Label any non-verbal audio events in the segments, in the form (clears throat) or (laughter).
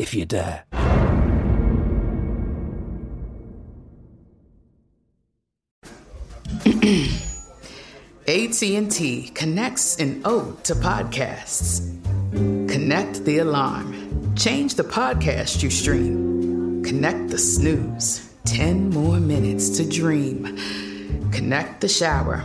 if you dare. (clears throat) AT&T connects an ode to podcasts. Connect the alarm. Change the podcast you stream. Connect the snooze. 10 more minutes to dream. Connect the shower.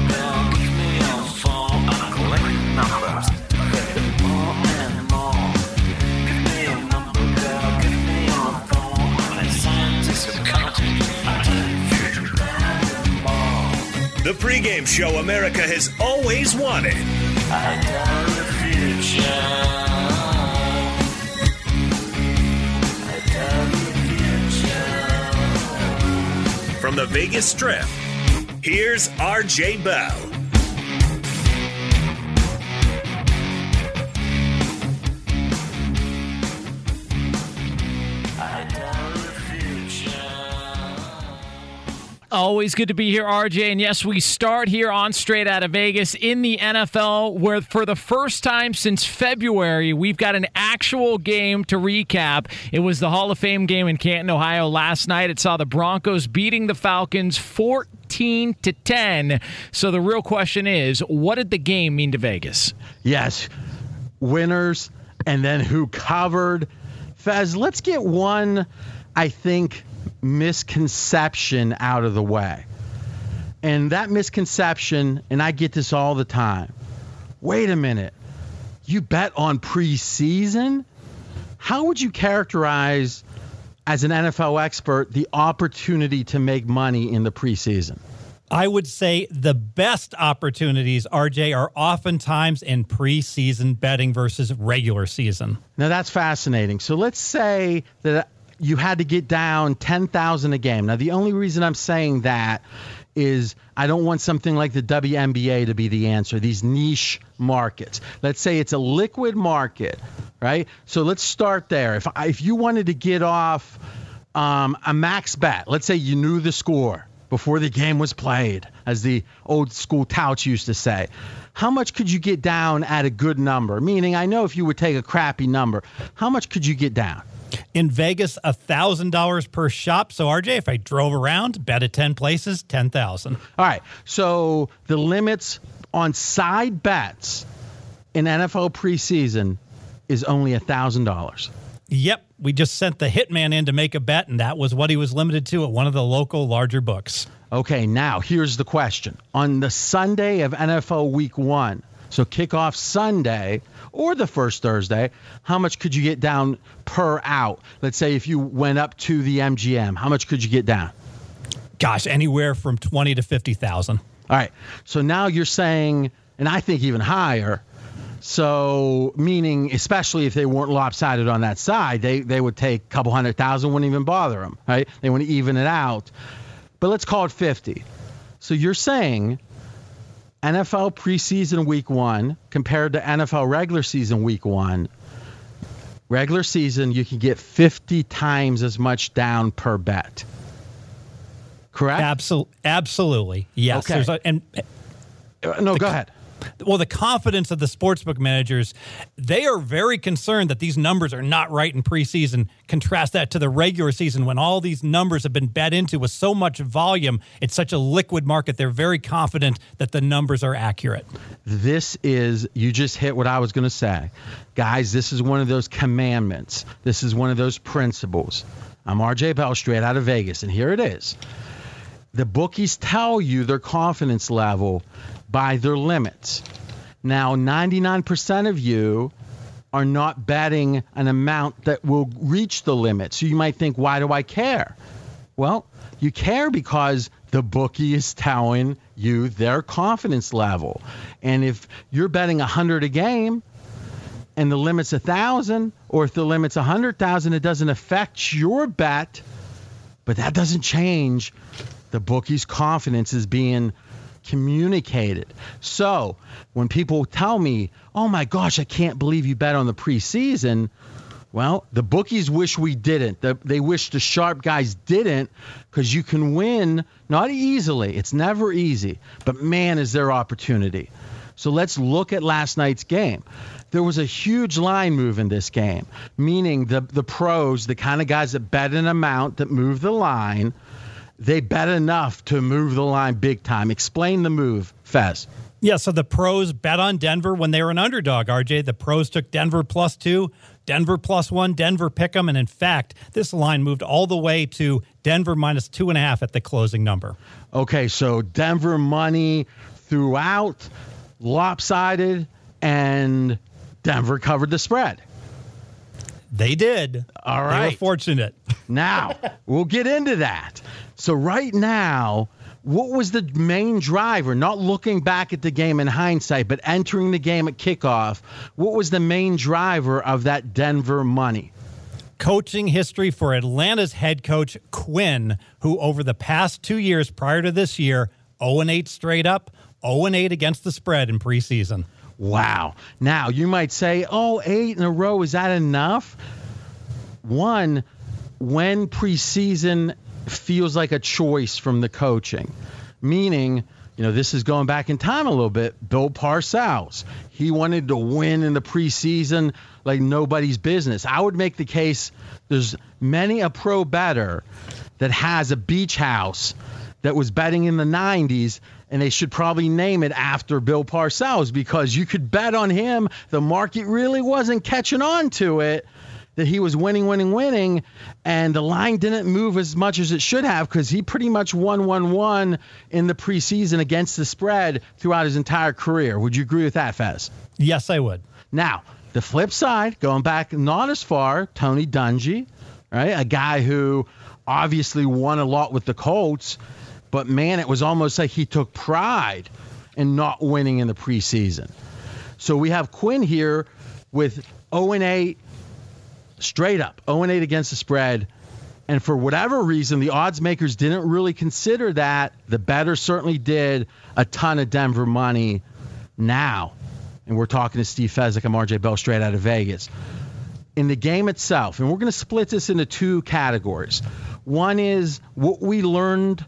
The pregame show America has always wanted. From the Vegas Strip, here's RJ Bell. Always good to be here, RJ. And yes, we start here on Straight Out of Vegas in the NFL, where for the first time since February, we've got an actual game to recap. It was the Hall of Fame game in Canton, Ohio last night. It saw the Broncos beating the Falcons 14 to 10. So the real question is, what did the game mean to Vegas? Yes, winners, and then who covered. Fez, let's get one, I think, misconception out of the way. And that misconception, and I get this all the time. Wait a minute. You bet on preseason? How would you characterize, as an NFL expert, the opportunity to make money in the preseason? I would say the best opportunities, RJ, are oftentimes in preseason betting versus regular season. Now that's fascinating. So let's say that you had to get down 10,000 a game. Now the only reason I'm saying that is I don't want something like the WNBA to be the answer. These niche markets. Let's say it's a liquid market, right? So let's start there. If if you wanted to get off um, a max bet, let's say you knew the score before the game was played, as the old school touts used to say. How much could you get down at a good number? Meaning, I know if you would take a crappy number, how much could you get down? In Vegas, thousand dollars per shop. So RJ, if I drove around, bet at ten places, ten thousand. All right. So the limits on side bets in NFL preseason is only thousand dollars. Yep. we just sent the hitman in to make a bet, and that was what he was limited to at one of the local larger books. Okay, now here's the question. On the Sunday of NFL week one, so kickoff Sunday or the first Thursday, how much could you get down per out? Let's say if you went up to the MGM, how much could you get down? Gosh, anywhere from 20 to 50,000. All right. So now you're saying, and I think even higher. So meaning, especially if they weren't lopsided on that side, they they would take a couple hundred thousand, wouldn't even bother them, right? They want to even it out. But let's call it 50. So you're saying NFL preseason week one compared to NFL regular season week one. Regular season, you can get 50 times as much down per bet. Correct? Absolutely. Absolutely. Yes. Okay. A, and uh, no, go ahead well, the confidence of the sportsbook managers, they are very concerned that these numbers are not right in preseason. Contrast that to the regular season when all these numbers have been bet into with so much volume. It's such a liquid market. They're very confident that the numbers are accurate. This is, you just hit what I was going to say. Guys, this is one of those commandments. This is one of those principles. I'm RJ Bell, straight out of Vegas, and here it is. The bookies tell you their confidence level by their limits. Now, 99% of you are not betting an amount that will reach the limit. So you might think, why do I care? Well, you care because the bookie is telling you their confidence level. And if you're betting 100 a game and the limit's a 1,000, or if the limit's a 100,000, it doesn't affect your bet, but that doesn't change the bookie's confidence is being communicated. So when people tell me, oh my gosh, I can't believe you bet on the preseason, well, the bookies wish we didn't. they wish the sharp guys didn't because you can win, not easily. It's never easy, but man, is there opportunity. So let's look at last night's game. There was a huge line move in this game, meaning the, the pros, the kind of guys that bet an amount that move the line, they bet enough to move the line big time. Explain the move, Fez. Yeah, so the pros bet on Denver when they were an underdog, RJ. The pros took Denver plus two, Denver plus one, Denver pick 'em. And in fact, this line moved all the way to Denver minus two and a half at the closing number. Okay, so Denver money throughout, lopsided, and Denver covered the spread. They did. All right. They were fortunate. (laughs) Now, we'll get into that. So, right now, what was the main driver? Not looking back at the game in hindsight, but entering the game at kickoff. What was the main driver of that Denver money? Coaching history for Atlanta's head coach, Quinn, who over the past two years prior to this year, 0 8 straight up, 0 8 against the spread in preseason. Wow. Now, you might say, oh, eight in a row, is that enough? One, when preseason feels like a choice from the coaching, meaning, you know, this is going back in time a little bit. Bill Parcells, he wanted to win in the preseason like nobody's business. I would make the case there's many a pro bettor that has a beach house that was betting in the 90s and they should probably name it after Bill Parcells because you could bet on him. The market really wasn't catching on to it that he was winning, winning, winning, and the line didn't move as much as it should have because he pretty much won, won, won in the preseason against the spread throughout his entire career. Would you agree with that, Fez? Yes, I would. Now, the flip side, going back not as far, Tony Dungy, right? A guy who obviously won a lot with the Colts but man, it was almost like he took pride in not winning in the preseason. So we have Quinn here with 0 8 straight up, 0 8 against the spread. And for whatever reason, the odds makers didn't really consider that. The better certainly did a ton of Denver money now. And we're talking to Steve Fezzik. I'm RJ Bell straight out of Vegas. In the game itself, and we're going to split this into two categories. One is what we learned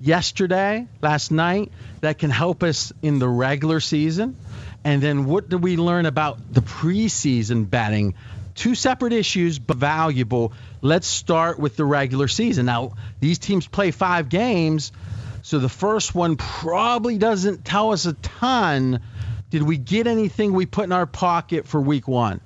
yesterday, last night, that can help us in the regular season? And then what do we learn about the preseason betting? Two separate issues, but valuable. Let's start with the regular season. Now, these teams play five games, so the first one probably doesn't tell us a ton. Did we get anything we put in our pocket for week one?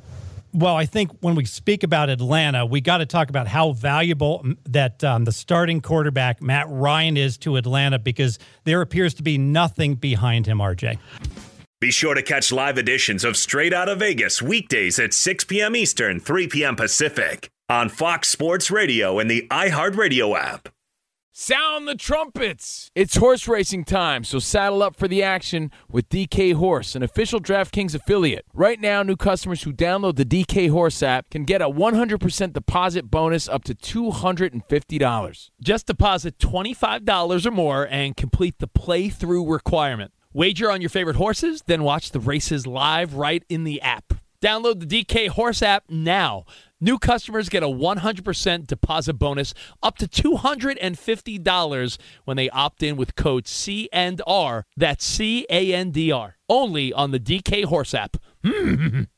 Well, I think when we speak about Atlanta, we got to talk about how valuable that um, the starting quarterback Matt Ryan is to Atlanta because there appears to be nothing behind him. RJ. Be sure to catch live editions of Straight Out of Vegas weekdays at 6 p.m. Eastern, 3 p.m. Pacific on Fox Sports Radio and the iHeartRadio app. Sound the trumpets! It's horse racing time, so saddle up for the action with DK Horse, an official DraftKings affiliate. Right now, new customers who download the DK Horse app can get a 100% deposit bonus up to $250. Just deposit $25 or more and complete the playthrough requirement. Wager on your favorite horses, then watch the races live right in the app. Download the DK Horse app now. New customers get a 100% deposit bonus up to $250 when they opt in with code C and R. That's C A N D R. Only on the DK Horse app. (laughs)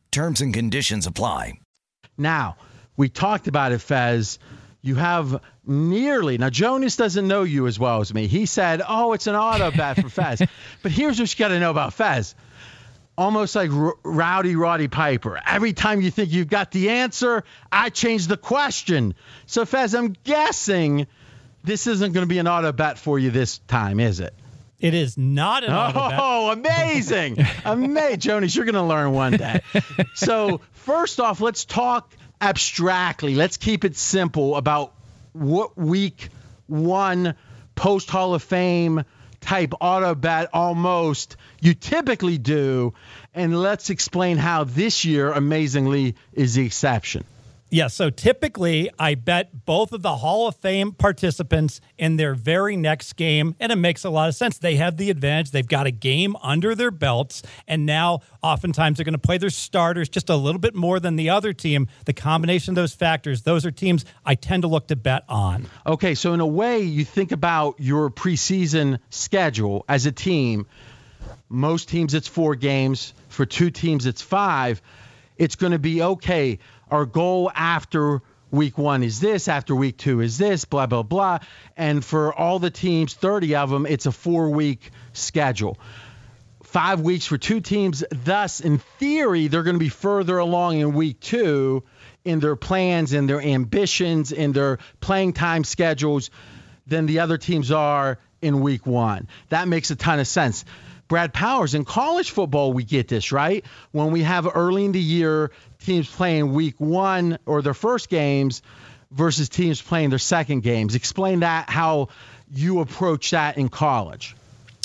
Terms and conditions apply. Now, we talked about it, Fez. You have nearly now. Jonas doesn't know you as well as me. He said, "Oh, it's an auto bet for Fez." (laughs) but here's what you got to know about Fez. Almost like R- Rowdy Roddy Piper. Every time you think you've got the answer, I change the question. So, Fez, I'm guessing this isn't going to be an auto bet for you this time, is it? It is not an. Oh, (laughs) amazing. amazing. Jonas, you're going to learn one day. so, first off, let's talk abstractly. Let's keep it simple about what week one post Hall of Fame type auto bet almost you typically do. And let's explain how this year, amazingly, is the exception. Yeah, so typically I bet both of the Hall of Fame participants in their very next game, and it makes a lot of sense. They have the advantage. They've got a game under their belts, and now oftentimes they're going to play their starters just a little bit more than the other team. The combination of those factors, those are teams I tend to look to bet on. Okay, so in a way, you think about your preseason schedule as a team. Most teams, it's four games. For two teams, it's five. It's going to be okay our goal after week one is this, after week two is this, blah, blah, blah. And for all the teams, 30 of them, it's a four week schedule. five weeks for two teams. Thus, in theory, they're going to be further along in week two in their plans and their ambitions and their playing time schedules than the other teams are in week one. That makes a ton of sense. Brad Powers, in college football, we get this, right? When we have early in the year teams playing week one or their first games versus teams playing their second games. Explain that, how you approach that in college.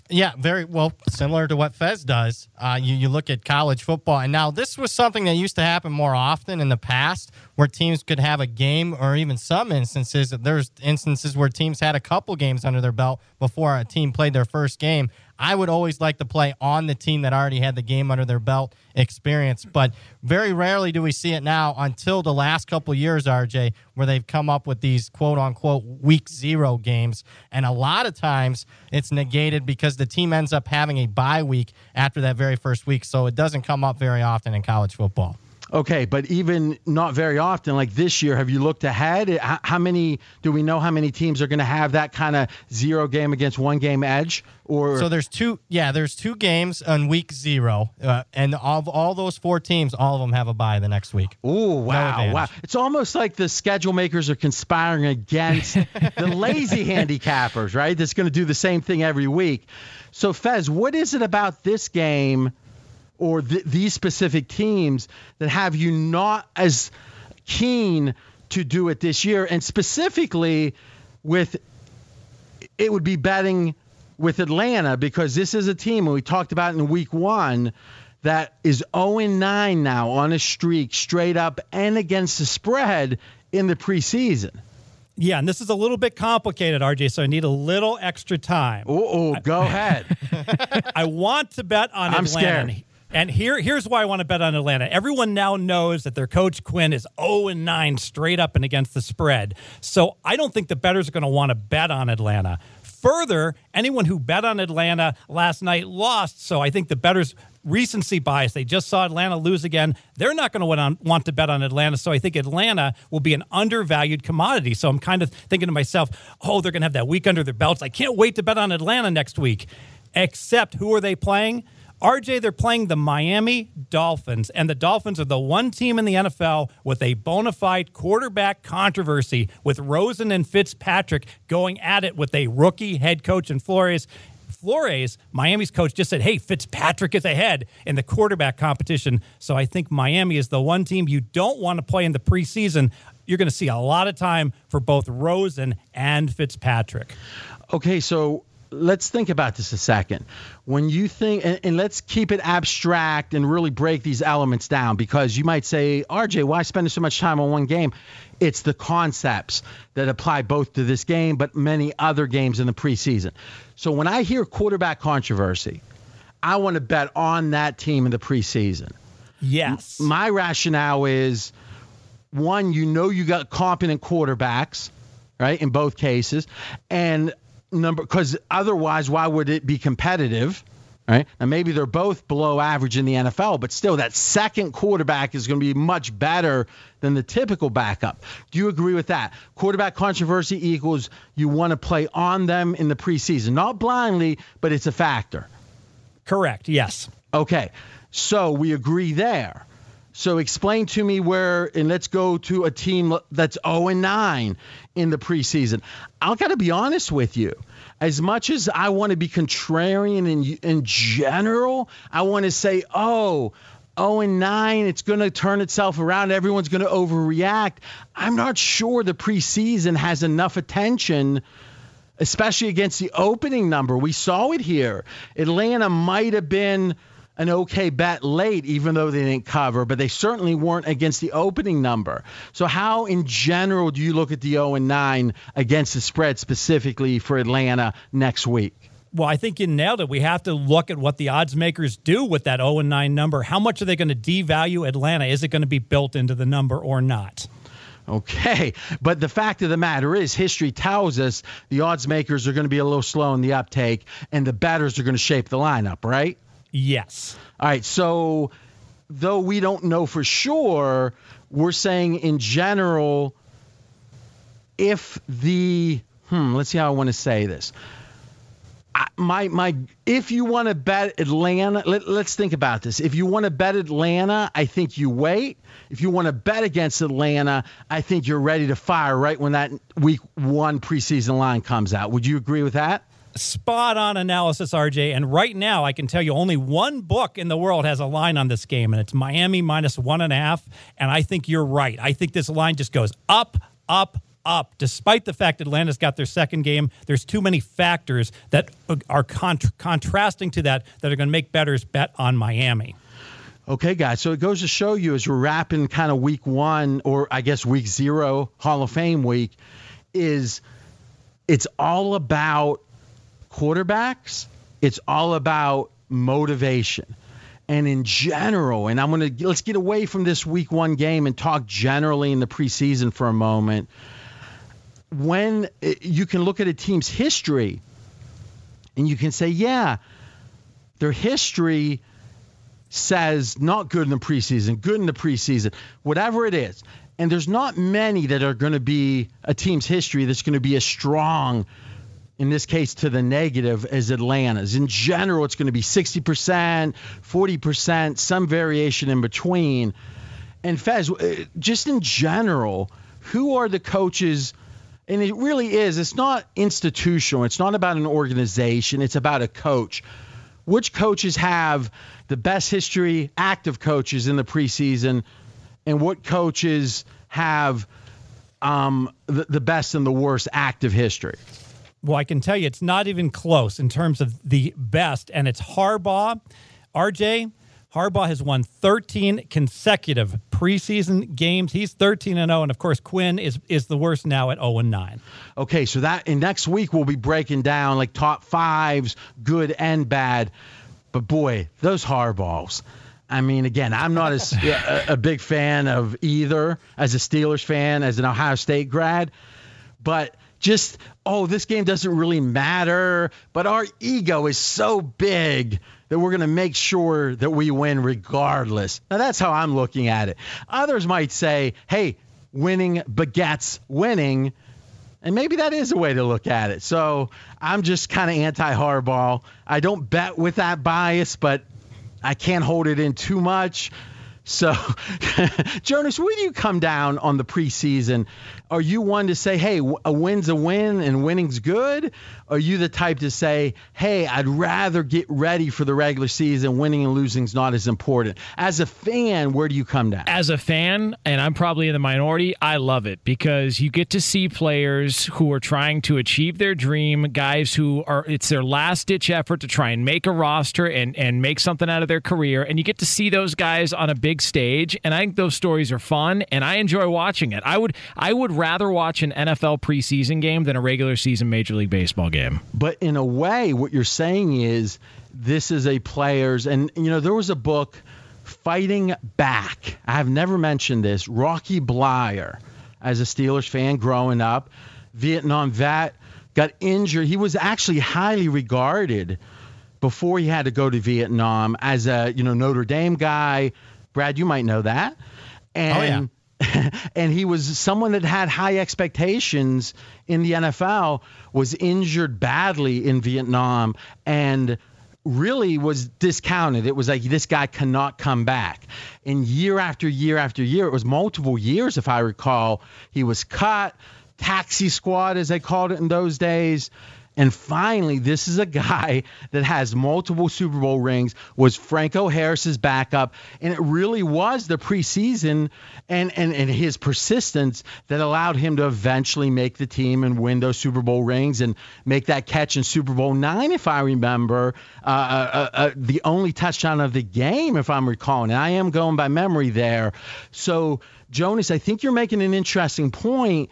Yeah, very well, similar to what Fez does. Uh, you, you look at college football, and now this was something that used to happen more often in the past where teams could have a game or even some instances. There's instances where teams had a couple games under their belt before a team played their first game. I would always like to play on the team that already had the game under their belt experience, but very rarely do we see it now until the last couple years, RJ, where they've come up with these quote unquote week zero games. And a lot of times it's negated because the team ends up having a bye week after that very first week. So it doesn't come up very often in college football. Okay, but even not very often, like this year, have you looked ahead? How many do we know? How many teams are going to have that kind of zero game against one game edge? Or so there's two. Yeah, there's two games on week zero, uh, and of all those four teams, all of them have a bye the next week. Oh wow, no wow! It's almost like the schedule makers are conspiring against (laughs) the lazy handicappers, right? That's going to do the same thing every week. So Fez, what is it about this game? Or th- these specific teams that have you not as keen to do it this year? And specifically with it would be betting with Atlanta because this is a team, and we talked about in week one, that is 0 9 now on a streak, straight up and against the spread in the preseason. Yeah, and this is a little bit complicated, RJ, so I need a little extra time. Oh, go ahead. (laughs) I want to bet on I'm Atlanta. Scared. And here, here's why I want to bet on Atlanta. Everyone now knows that their coach Quinn is 0 and 9 straight up and against the spread. So I don't think the bettors are going to want to bet on Atlanta. Further, anyone who bet on Atlanta last night lost. So I think the bettors recency bias. They just saw Atlanta lose again. They're not going to want to bet on Atlanta. So I think Atlanta will be an undervalued commodity. So I'm kind of thinking to myself, oh, they're going to have that week under their belts. I can't wait to bet on Atlanta next week. Except who are they playing? RJ, they're playing the Miami Dolphins, and the Dolphins are the one team in the NFL with a bona fide quarterback controversy with Rosen and Fitzpatrick going at it with a rookie head coach in Flores. Flores, Miami's coach, just said, hey, Fitzpatrick is ahead in the quarterback competition. So I think Miami is the one team you don't want to play in the preseason. You're going to see a lot of time for both Rosen and Fitzpatrick. Okay, so let's think about this a second. When you think, and, and, let's keep it abstract and really break these elements down because you might say, RJ, why spend so much time on one game? It's the concepts that apply both to this game, but many other games in the preseason. So when I hear quarterback controversy, I want to bet on that team in the preseason. Yes. My rationale is one, you know, you got competent quarterbacks, right, in both cases. And number because otherwise, why would it be competitive? Right. And maybe they're both below average in the NFL, but still, that second quarterback is going to be much better than the typical backup. Do you agree with that? Quarterback controversy equals you want to play on them in the preseason, not blindly, but it's a factor. Correct. Yes. Okay. So we agree there. So explain to me where, and let's go to a team that's 0 and 9 in the preseason. I've got to be honest with you. As much as I want to be contrarian in in general, I want to say, oh, 0 and 9, it's going to turn itself around. Everyone's going to overreact. I'm not sure the preseason has enough attention, especially against the opening number. We saw it here. Atlanta might have been an okay bet late, even though they didn't cover, but they certainly weren't against the opening number. So, how in general do you look at the 0 and 9 against the spread specifically for Atlanta next week? Well, I think you nailed it. We have to look at what the odds makers do with that 0 and 9 number. How much are they going to devalue Atlanta? Is it going to be built into the number or not? Okay, but the fact of the matter is, history tells us the odds makers are going to be a little slow in the uptake, and the batters are going to shape the lineup, right? Yes. All right. So, though we don't know for sure, we're saying in general, if the, hmm, let's see how I want to say this. My my if you want to bet Atlanta, let, let's think about this. If you want to bet Atlanta, I think you wait. If you want to bet against Atlanta, I think you're ready to fire right when that week one preseason line comes out. Would you agree with that? Spot on analysis, RJ. And right now, I can tell you only one book in the world has a line on this game, and it's Miami minus one and a half. And I think you're right. I think this line just goes up, up, up. Despite the fact Atlanta's got their second game, there's too many factors that are contra- contrasting to that that are going to make bettors bet on Miami. Okay, guys. So it goes to show you as we're wrapping kind of week one, or I guess week zero, Hall of Fame week, is it's all about quarterbacks, it's all about motivation. And in general, and I'm going to let's get away from this week one game and talk generally in the preseason for a moment. When eh, you can look at a team's history and you can say, yeah, their history says not good in the preseason, good in the preseason, whatever it is. And there's not many that are going to be a team's history that's going to be as strong in this case to the negative as Atlanta's. In general, it's going to be 60%, 40%, some variation in between. And Fez, uh, just in general, who are the coaches? And it really is, it's not institutional, it's not about an organization, it's about a coach. Which coaches have the best history, active coaches in the preseason, and what coaches have um, the, the best and the worst active history? Well, I can tell you it's not even close in terms of the best, and it's Harbaugh. RJ, Harbaugh has won 13 consecutive preseason games. He's 13 and 0, and of course Quinn is is the worst now at 0 and 9. Okay, so that and next week we'll be breaking down like top fives, good and bad. But boy, those Harbaughs. I mean, again, I'm not as (laughs) a, a big fan of either as a Steelers fan, as an Ohio State grad, but just oh this game doesn't really matter but our ego is so big that we're going to make sure that we win regardless. Now that's how i'm looking at it. Others might say hey winning begets winning and maybe that is a way to look at it. So i'm just kind of anti Harbaugh i don't bet with that bias but i can't hold it in too much so, (laughs) Jonas, do you come down on the preseason? Are you one to say, hey, a win's a win and winning's good? Are you the type to say, hey, I'd rather get ready for the regular season, winning and losing is not as important? As a fan, where do you come down? As a fan, and I'm probably in the minority, I love it because you get to see players who are trying to achieve their dream, guys who are, it's their last ditch effort to try and make a roster and, and make something out of their career. And you get to see those guys on a big stage. And I think those stories are fun and I enjoy watching it. I would, I would rather watch an NFL preseason game than a regular season Major League Baseball game. But in a way, what you're saying is this is a player's, and you know, there was a book, Fighting Back. I have never mentioned this. Rocky Bleier, as a Steelers fan growing up, Vietnam vet, got injured. He was actually highly regarded before he had to go to Vietnam as a you know Notre Dame guy. Brad, you might know that. And oh, yeah. (laughs) and he was someone that had high expectations in the NFL, was injured badly in Vietnam, and really was discounted. It was like this guy cannot come back. And year after year after year, it was multiple years, if I recall, he was cut, taxi squad, as they called it in those days. And finally, this is a guy (laughs) that has multiple Super Bowl rings, was Franco Harris's backup, and it really was the preseason and, and, and his persistence that allowed him to eventually make the team and win those Super Bowl rings and make that catch in Super Bowl nine, if I remember, uh, uh, uh, the only touchdown of the game, if I'm recalling. And I am going by memory there. So, Jonas, I think you're making an interesting point,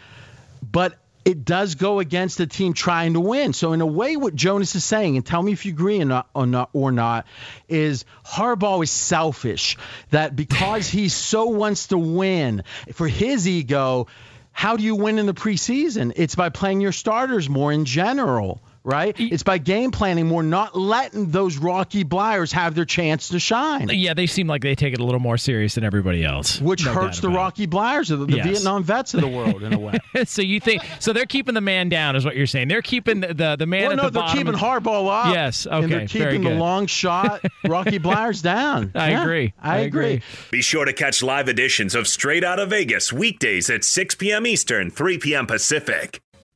but it does go against the team trying to win. So in a way, what Jonas is saying, and tell me if you agree or not, or not, or not is Harbaugh is selfish. That because he so wants to win for his ego, how do you win in the preseason? It's by playing your starters more in general, right? It's by game planning more, not letting those Rocky Bleiers have their chance to shine. Yeah, they seem like they take it a little more serious than everybody else. Which No hurts the about it. Rocky Bleiers, the, the Yes. Vietnam vets of the (laughs) world, in a way. (laughs) so you think so? They're keeping the man down, is what you're saying? They're keeping the the, the man well, at no, the they're keeping Harbaugh up. Yes, okay, And they're okay, very keeping the long shot (laughs) Rocky Bleiers down. I Yeah, agree. I, I agree. agree. Be sure to catch live editions of Straight Out of Vegas weekdays at 6 p.m. Eastern, 3 p.m. Pacific.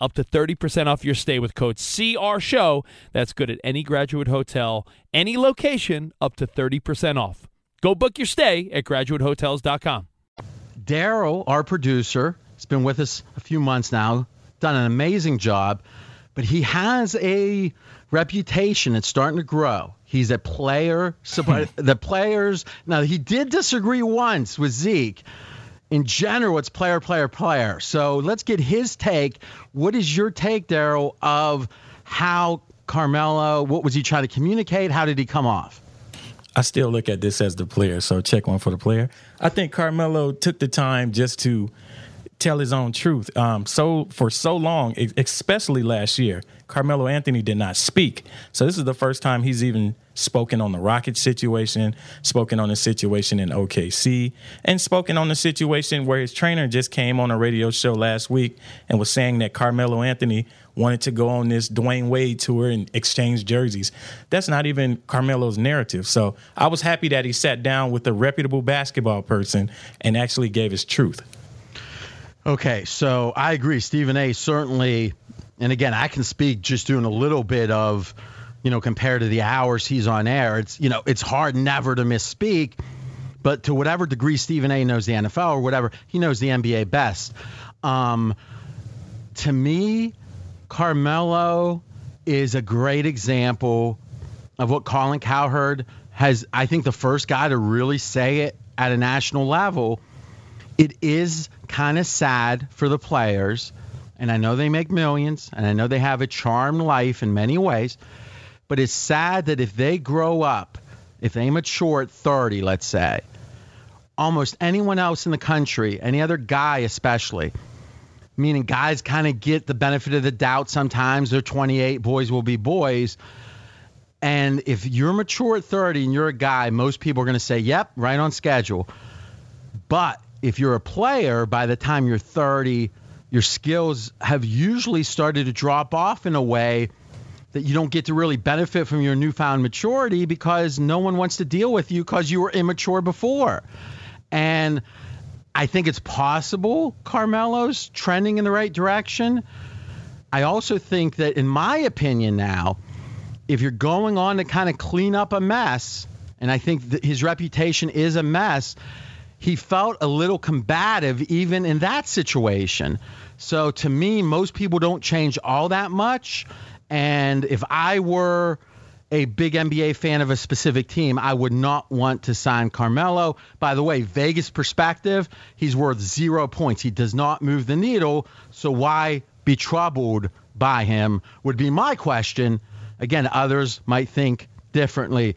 up to 30% off your stay with code CR Show. That's good at any graduate hotel, any location, up to 30% off. Go book your stay at graduatehotels.com. Daryl, our producer, has been with us a few months now, done an amazing job, but he has a reputation. It's starting to grow. He's a player. (laughs) The players, now he did disagree once with Zeke. In general, it's player, player, player. So let's get his take. What is your take, Daryl, of how Carmelo, what was he trying to communicate? How did he come off? I still look at this as the player, so check one for the player. I think Carmelo took the time just to tell his own truth. Um, so for so long, especially last year, Carmelo Anthony did not speak. So this is the first time he's even spoken on the Rockets situation, spoken on the situation in OKC, and spoken on the situation where his trainer just came on a radio show last week and was saying that Carmelo Anthony wanted to go on this Dwyane Wade tour and exchange jerseys. That's not even Carmelo's narrative. So I was happy that he sat down with a reputable basketball person and actually gave his truth. Okay, so I agree. Stephen A. certainly, and again, I can speak just doing a little bit of, you know, compared to the hours he's on air. It's you know, it's hard never to misspeak, but to whatever degree Stephen A. knows the NFL or whatever, he knows the NBA best. Um, to me, Carmelo is a great example of what Colin Cowherd has. I think the first guy to really say it at a national level, it is kind of sad for the players. And I know they make millions, and I know they have a charmed life in many ways. But it's sad that if they grow up, if they mature at 30, let's say, almost anyone else in the country, any other guy especially, meaning guys kind of get the benefit of the doubt sometimes. They're 28, boys will be boys. And if you're mature at 30 and you're a guy, most people are going to say, yep, right on schedule. But if you're a player, by the time you're 30, your skills have usually started to drop off in a way that you don't get to really benefit from your newfound maturity because no one wants to deal with you because you were immature before. And I think it's possible Carmelo's trending in the right direction. I also think that, in my opinion, now, if you're going on to kind of clean up a mess, and I think his reputation is a mess, he felt a little combative even in that situation. So to me, most people don't change all that much. And if I were a big NBA fan of a specific team, I would not want to sign Carmelo. By the way, Vegas perspective, he's worth zero points. He does not move the needle. So why be troubled by him would be my question. Again, others might think differently.